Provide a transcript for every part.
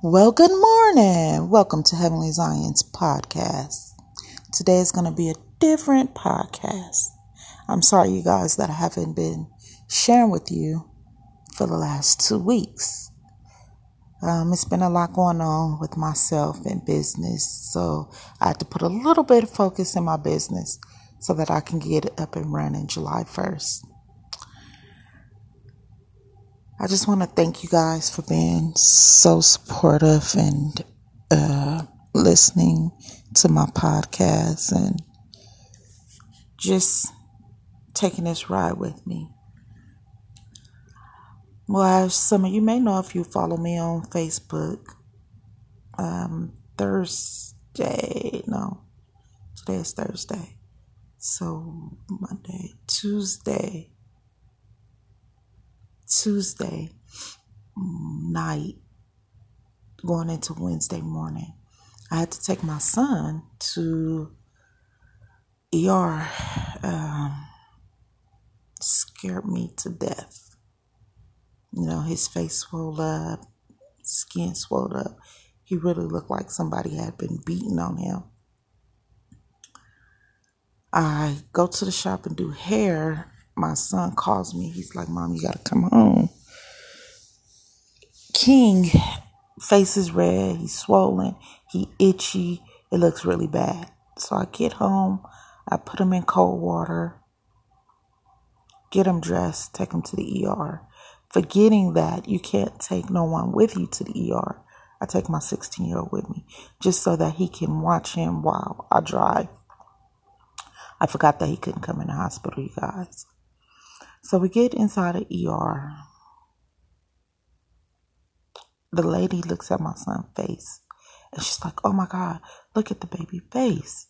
Well, good morning. Welcome to Heavenly Zion's podcast. Today is going to be a different podcast. I'm sorry, you guys, that I haven't been sharing with you for the last two weeks. Um, it's been a lot going on with myself and business, so I had to put a little bit of focus in my business so that I can get it up and running July 1st. I just want to thank you guys for being so supportive and uh, listening to my podcast and just taking this ride with me. Well, as some of you may know if you follow me on Facebook, um, Thursday, no, today is Thursday. So Monday, Tuesday, Tuesday night going into Wednesday morning. I had to take my son to ER. Um, scared me to death. You know, his face swelled up, skin swelled up. He really looked like somebody had been beating on him. I go to the shop and do hair my son calls me. He's like, Mom, you gotta come home. King face is red, he's swollen, he itchy, it looks really bad. So I get home, I put him in cold water, get him dressed, take him to the ER. Forgetting that you can't take no one with you to the ER. I take my 16 year old with me just so that he can watch him while I drive. I forgot that he couldn't come in the hospital, you guys. So we get inside the ER. The lady looks at my son's face and she's like, Oh my God, look at the baby face.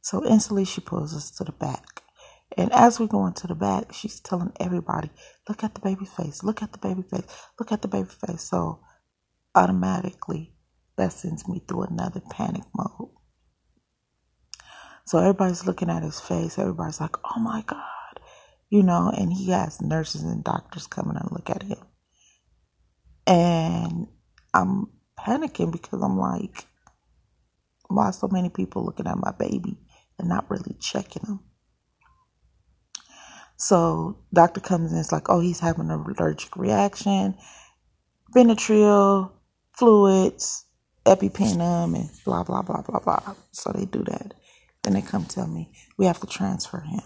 So instantly she pulls us to the back. And as we go into the back, she's telling everybody, Look at the baby face, look at the baby face, look at the baby face. So automatically that sends me through another panic mode. So everybody's looking at his face. Everybody's like, oh my God you know, and he has nurses and doctors coming and look at him. And I'm panicking because I'm like, why so many people looking at my baby and not really checking him? So doctor comes in, it's like, oh, he's having an allergic reaction, Benadryl, fluids, EpiPen, and blah blah blah blah blah. So they do that. Then they come tell me we have to transfer him.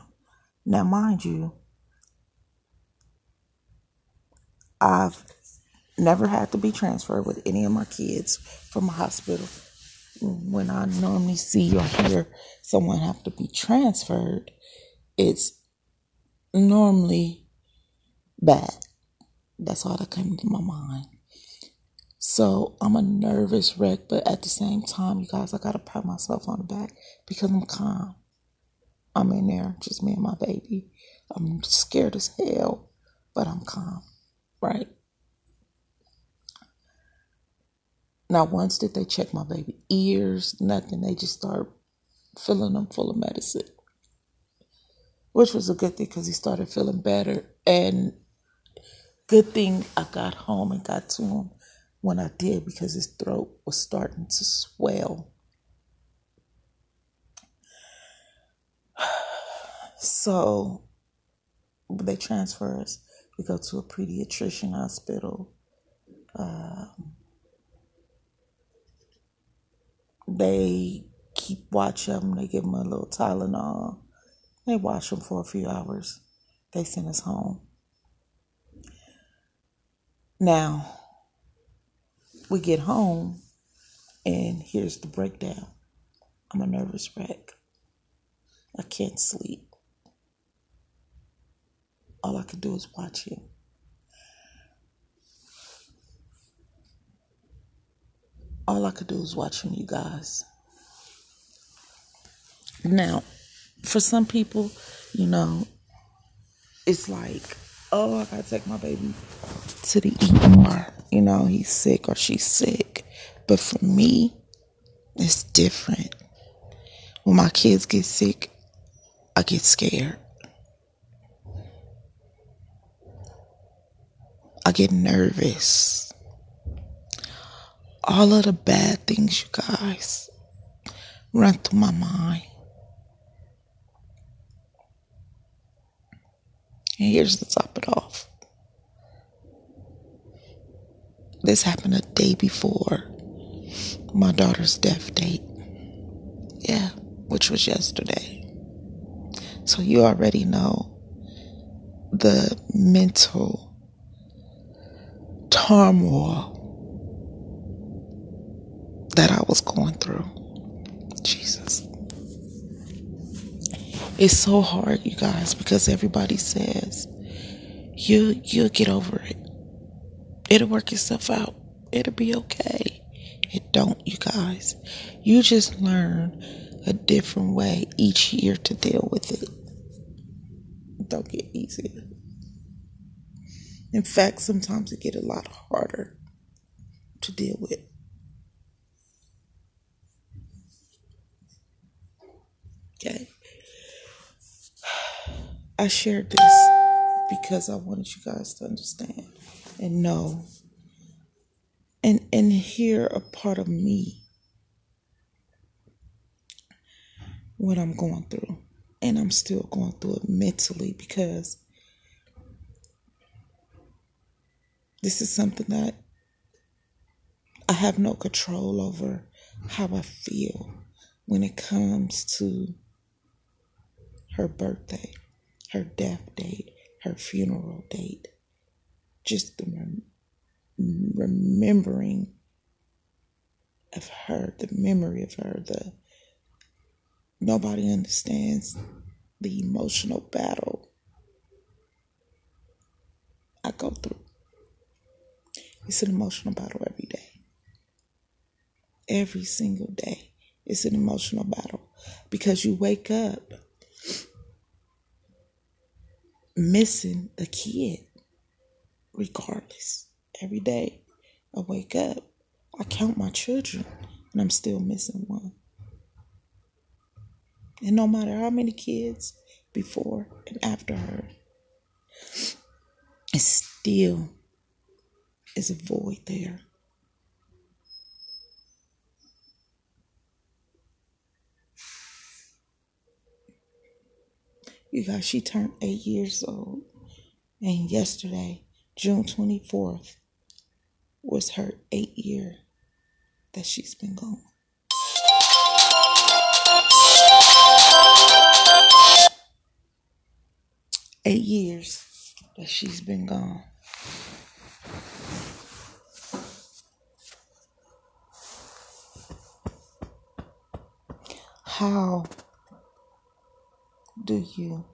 Now, mind you, I've never had to be transferred with any of my kids from a hospital. When I normally see or hear someone have to be transferred, it's normally bad. That's all that comes to my mind. So I'm a nervous wreck, but at the same time, you guys, I gotta pat myself on the back because I'm calm. I'm in there, just me and my baby. I'm scared as hell, but I'm calm, right? Now, once did they check my baby ears, nothing. They just start filling them full of medicine, which was a good thing because he started feeling better. And good thing I got home and got to him when I did because his throat was starting to swell. So they transfer us. We go to a pediatrician hospital. Um, they keep watch them. They give them a little Tylenol. They watch them for a few hours. They send us home. Now, we get home, and here's the breakdown. I'm a nervous wreck. I can't sleep all I could do is watch him. All I could do is watch him, you guys. Now, for some people, you know, it's like, oh, I gotta take my baby to the ER. You know, he's sick or she's sick. But for me, it's different. When my kids get sick, I get scared. I get nervous. all of the bad things, you guys, run through my mind. And here's to top it off. This happened a day before my daughter's death date. Yeah, which was yesterday. So you already know the mental turmoil that I was going through. Jesus. It's so hard, you guys, because everybody says you you'll get over it. It'll work itself out. It'll be okay. It don't, you guys. You just learn a different way each year to deal with it. don't get easier. In fact, sometimes it get a lot harder to deal with. Okay. I shared this because I wanted you guys to understand and know and and hear a part of me what I'm going through. And I'm still going through it mentally because this is something that I have no control over how I feel when it comes to her birthday, her death date, her funeral date. Just the rem- remembering of her, the memory of her, the nobody understands the emotional battle I go through. It's an emotional battle every day. Every single day. It's an emotional battle because you wake up missing a kid regardless. Every day I wake up, I count my children and I'm still missing one. And no matter how many kids before and after her, it's still is a void there. You guys, she turned eight years old. And yesterday, June 24th, was her eight year that she's been gone. Eight years that she's been gone. How do you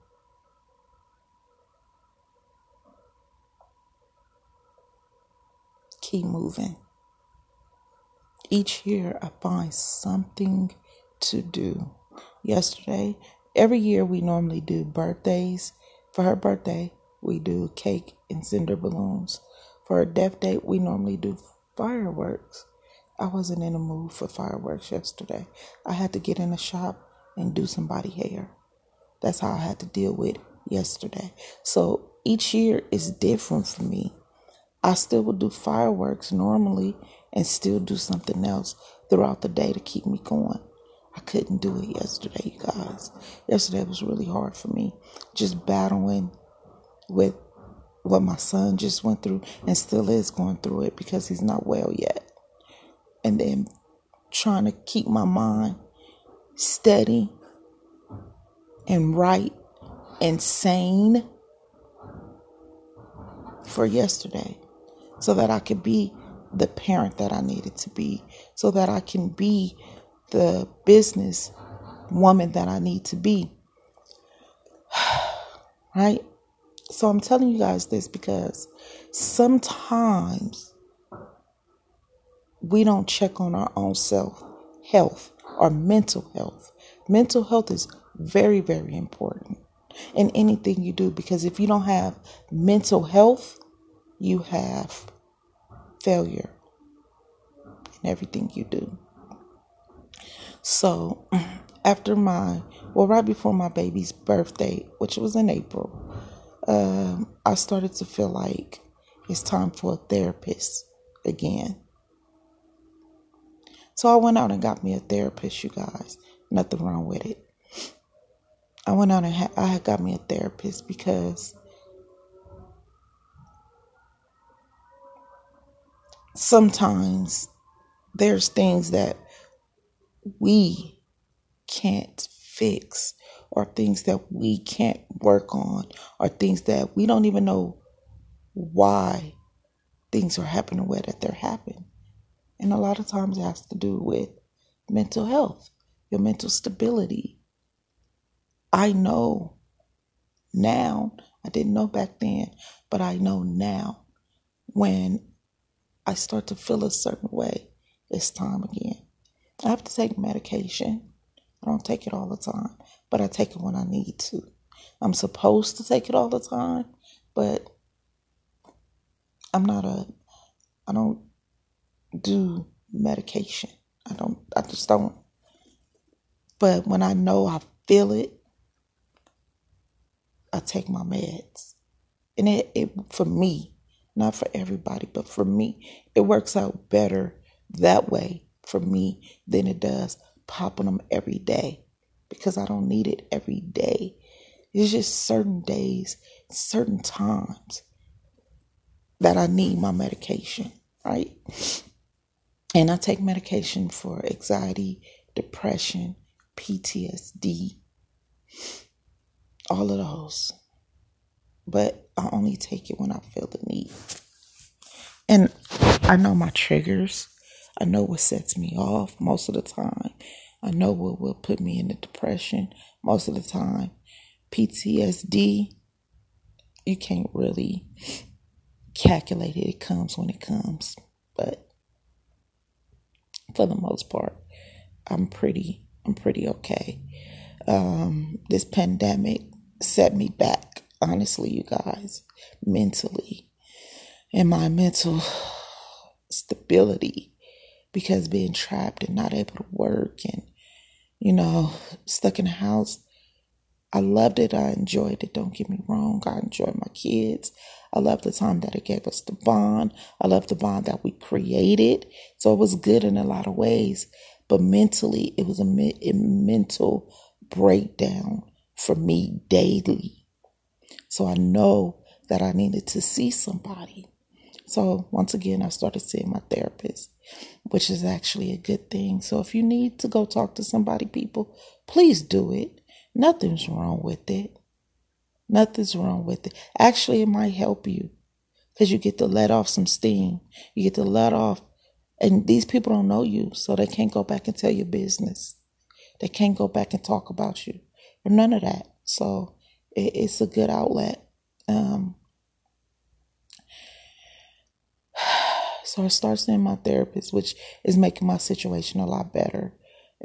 keep moving? Each year, I find something to do. Yesterday, every year we normally do birthdays. For her birthday, we do cake and cinder balloons. For her death date, we normally do fireworks. I wasn't in a mood for fireworks yesterday. I had to get in a shop and do somebody hair. That's how I had to deal with yesterday. So each year is different for me. I still would do fireworks normally and still do something else throughout the day to keep me going. I couldn't do it yesterday, you guys. Yesterday was really hard for me. Just battling with what my son just went through and still is going through it because he's not well yet. And then trying to keep my mind steady and right and sane for yesterday so that I could be the parent that I needed to be, so that I can be the business woman that I need to be. right? So I'm telling you guys this because sometimes we don't check on our own self health or mental health. Mental health is very, very important in anything you do because if you don't have mental health, you have failure in everything you do. So, after my, well, right before my baby's birthday, which was in April, um, I started to feel like it's time for a therapist again. So I went out and got me a therapist, you guys. Nothing wrong with it. I went out and ha- I got me a therapist because sometimes there's things that we can't fix or things that we can't work on or things that we don't even know why things are happening where that they're happening. And a lot of times it has to do with mental health, your mental stability. I know now, I didn't know back then, but I know now when I start to feel a certain way, it's time again. I have to take medication. I don't take it all the time, but I take it when I need to. I'm supposed to take it all the time, but I'm not a, I don't do medication. I don't, I just don't. But when I know I feel it, I take my meds. And it, it for me, not for everybody, but for me, it works out better that way for me than it does popping them every day because I don't need it every day. It's just certain days, certain times that I need my medication, right? And I take medication for anxiety, depression, PTSD, all of those. But I only take it when I feel the need. And I know my triggers. I know what sets me off most of the time. I know what will put me in into depression most of the time. PTSD, you can't really calculate it. It comes when it comes. But for the most part, I'm pretty I'm pretty okay. Um, this pandemic set me back, honestly, you guys, mentally. And my mental stability because being trapped and not able to work and you know, stuck in a house. I loved it. I enjoyed it. Don't get me wrong. I enjoyed my kids. I love the time that it gave us the bond. I love the bond that we created. So it was good in a lot of ways. But mentally, it was a, a mental breakdown for me daily. So I know that I needed to see somebody. So once again, I started seeing my therapist which is actually a good thing. So if you need to go talk to somebody, people, please do it. Nothing's wrong with it. Nothing's wrong with it. Actually, it might help you because you get to let off some steam. You get to let off, and these people don't know you, so they can't go back and tell your business. They can't go back and talk about you or none of that. So it, it's a good outlet. Um, So I start seeing my therapist, which is making my situation a lot better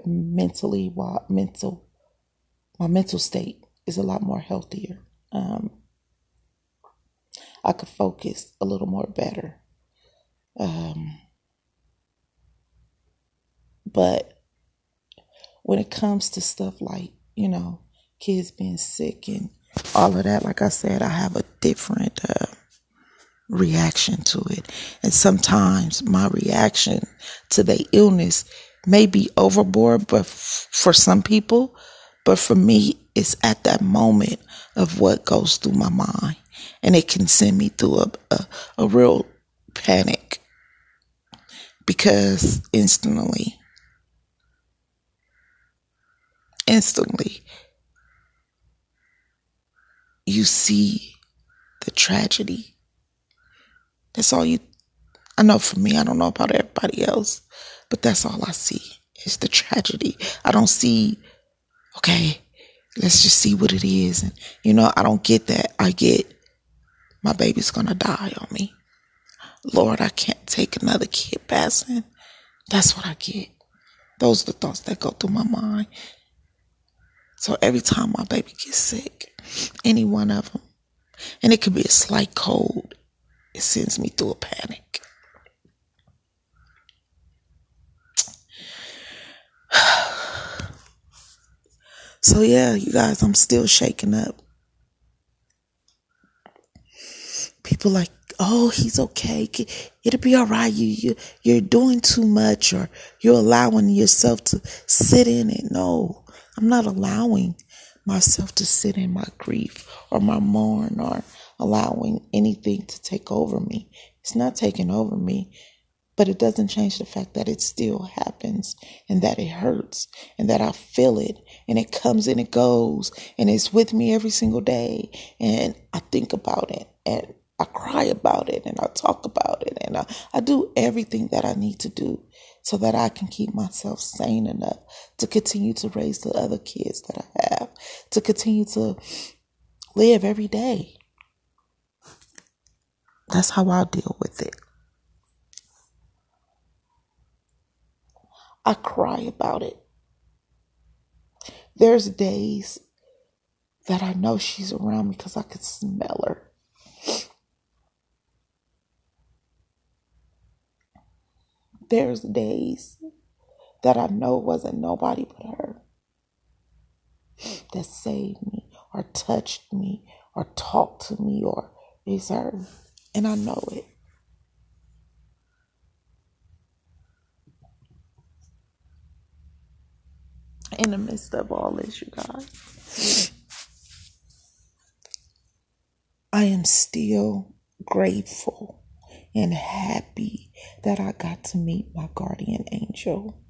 mentally. While mental, my mental state is a lot more healthier. Um, I could focus a little more better. Um, but when it comes to stuff like, you know, kids being sick and all of that, like I said, I have a different uh, reaction to it. And sometimes my reaction to the illness may be overboard, but f- for some people, but for me, it's at that moment of what goes through my mind. And it can send me through a, a, a real panic because instantly, instantly, you see the tragedy that's all you, I know for me, I don't know about everybody else, but that's all I see is the tragedy. I don't see, okay, let's just see what it is. And, you know, I don't get that. I get my baby's gonna die on me. Lord, I can't take another kid passing. That's what I get. Those are the thoughts that go through my mind. So every time my baby gets sick, any one of them, and it could be a slight cold, it sends me through a panic. So, yeah, you guys, I'm still shaking up. People like oh, he's okay. It'll be all right. You, you, you're doing too much or you're allowing yourself to sit in it. No, I'm not allowing myself to sit in my grief or my mourn or allowing anything to take over me. It's not taking over me, but it doesn't change the fact that it still happens and that it hurts and that I feel it and it comes and it goes and it's with me every single day and I think about it and I cry about it and I talk about it and I, I do everything that I need to do so that I can keep myself sane enough to continue to raise the other kids that I have, to continue to live every day. That's how I deal with it. I cry about it. There's days that I know she's around me because I can smell her. There's days that I know wasn't nobody but her that saved me or touched me or talked to me or is her. And I know it. In the midst of all this, you guys, I am still grateful and happy that I got to meet my guardian angel.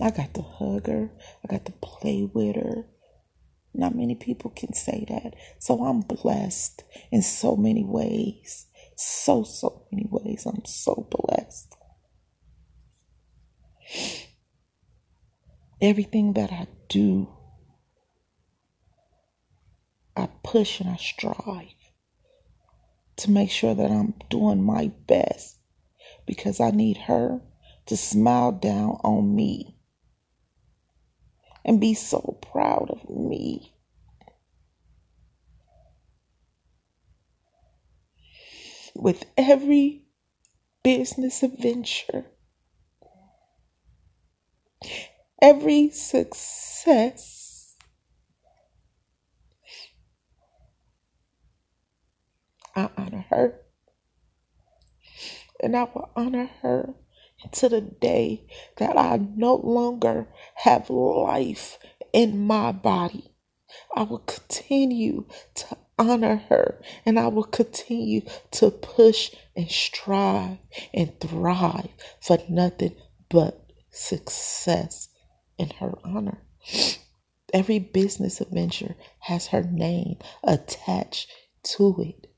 I got to hug her, I got to play with her. Not many people can say that. So I'm blessed in so many ways. So, so many ways. I'm so blessed. Everything that I do, I push and I strive to make sure that I'm doing my best because I need her to smile down on me and be so proud of me. With every business adventure, every success I honor her. And I will honor her to the day that I no longer have life in my body. I will continue to honor her and I will continue to push and strive and thrive for nothing but success in her honor. Every business adventure has her name attached to it.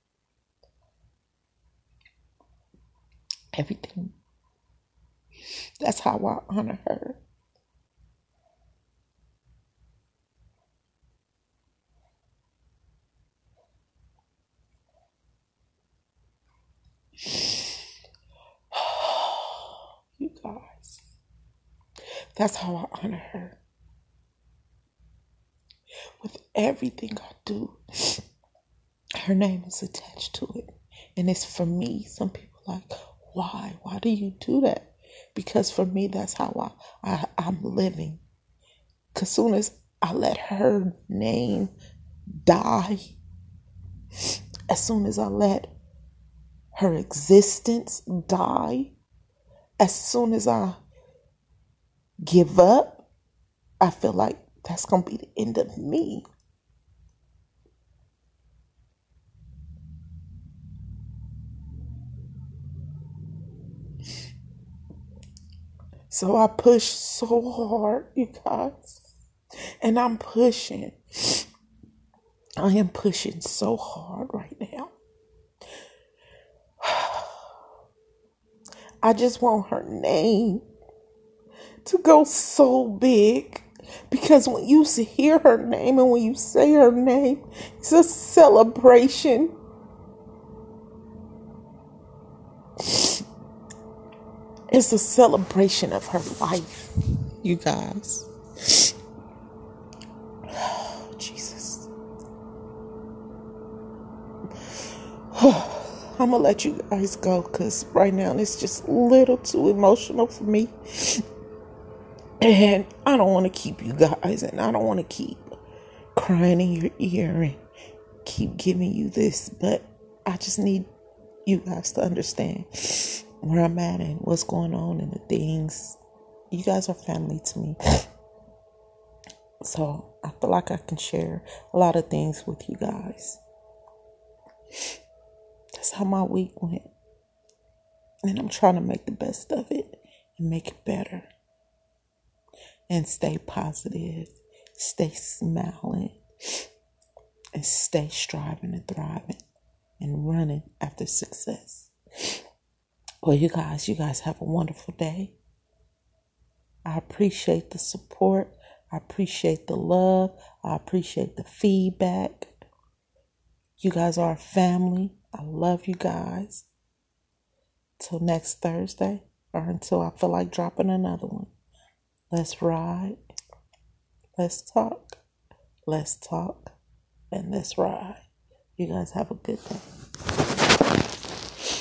everything. That's how I honor her. you guys, that's how I honor her. With everything I do, her name is attached to it. And it's for me. Some people like, why? Why do you do that? Because for me, that's how I, I I'm living. Cause soon as I let her name die, as soon as I let her existence die, as soon as I give up, I feel like that's gonna be the end of me. So I push so hard, you guys. And I'm pushing. I am pushing so hard right now. I just want her name to go so big because when you hear her name and when you say her name, it's a celebration. It's a celebration of her life, you guys. Oh, Jesus. I'm gonna let you guys go because right now it's just a little too emotional for me. And I don't want to keep you guys, and I don't want to keep crying in your ear and keep giving you this, but I just need you guys to understand where I'm at and what's going on and the things. You guys are family to me. So I feel like I can share a lot of things with you guys. That's how my week went. And I'm trying to make the best of it and make it better. And stay positive, stay smiling, and stay striving and thriving and running after success. Well, you guys, you guys have a wonderful day. I appreciate the support. I appreciate the love. I appreciate the feedback. You guys are a family. I love you guys. Till next Thursday or until I feel like dropping another one. Let's ride. Let's talk. Let's talk. And let's ride. You guys have a good day.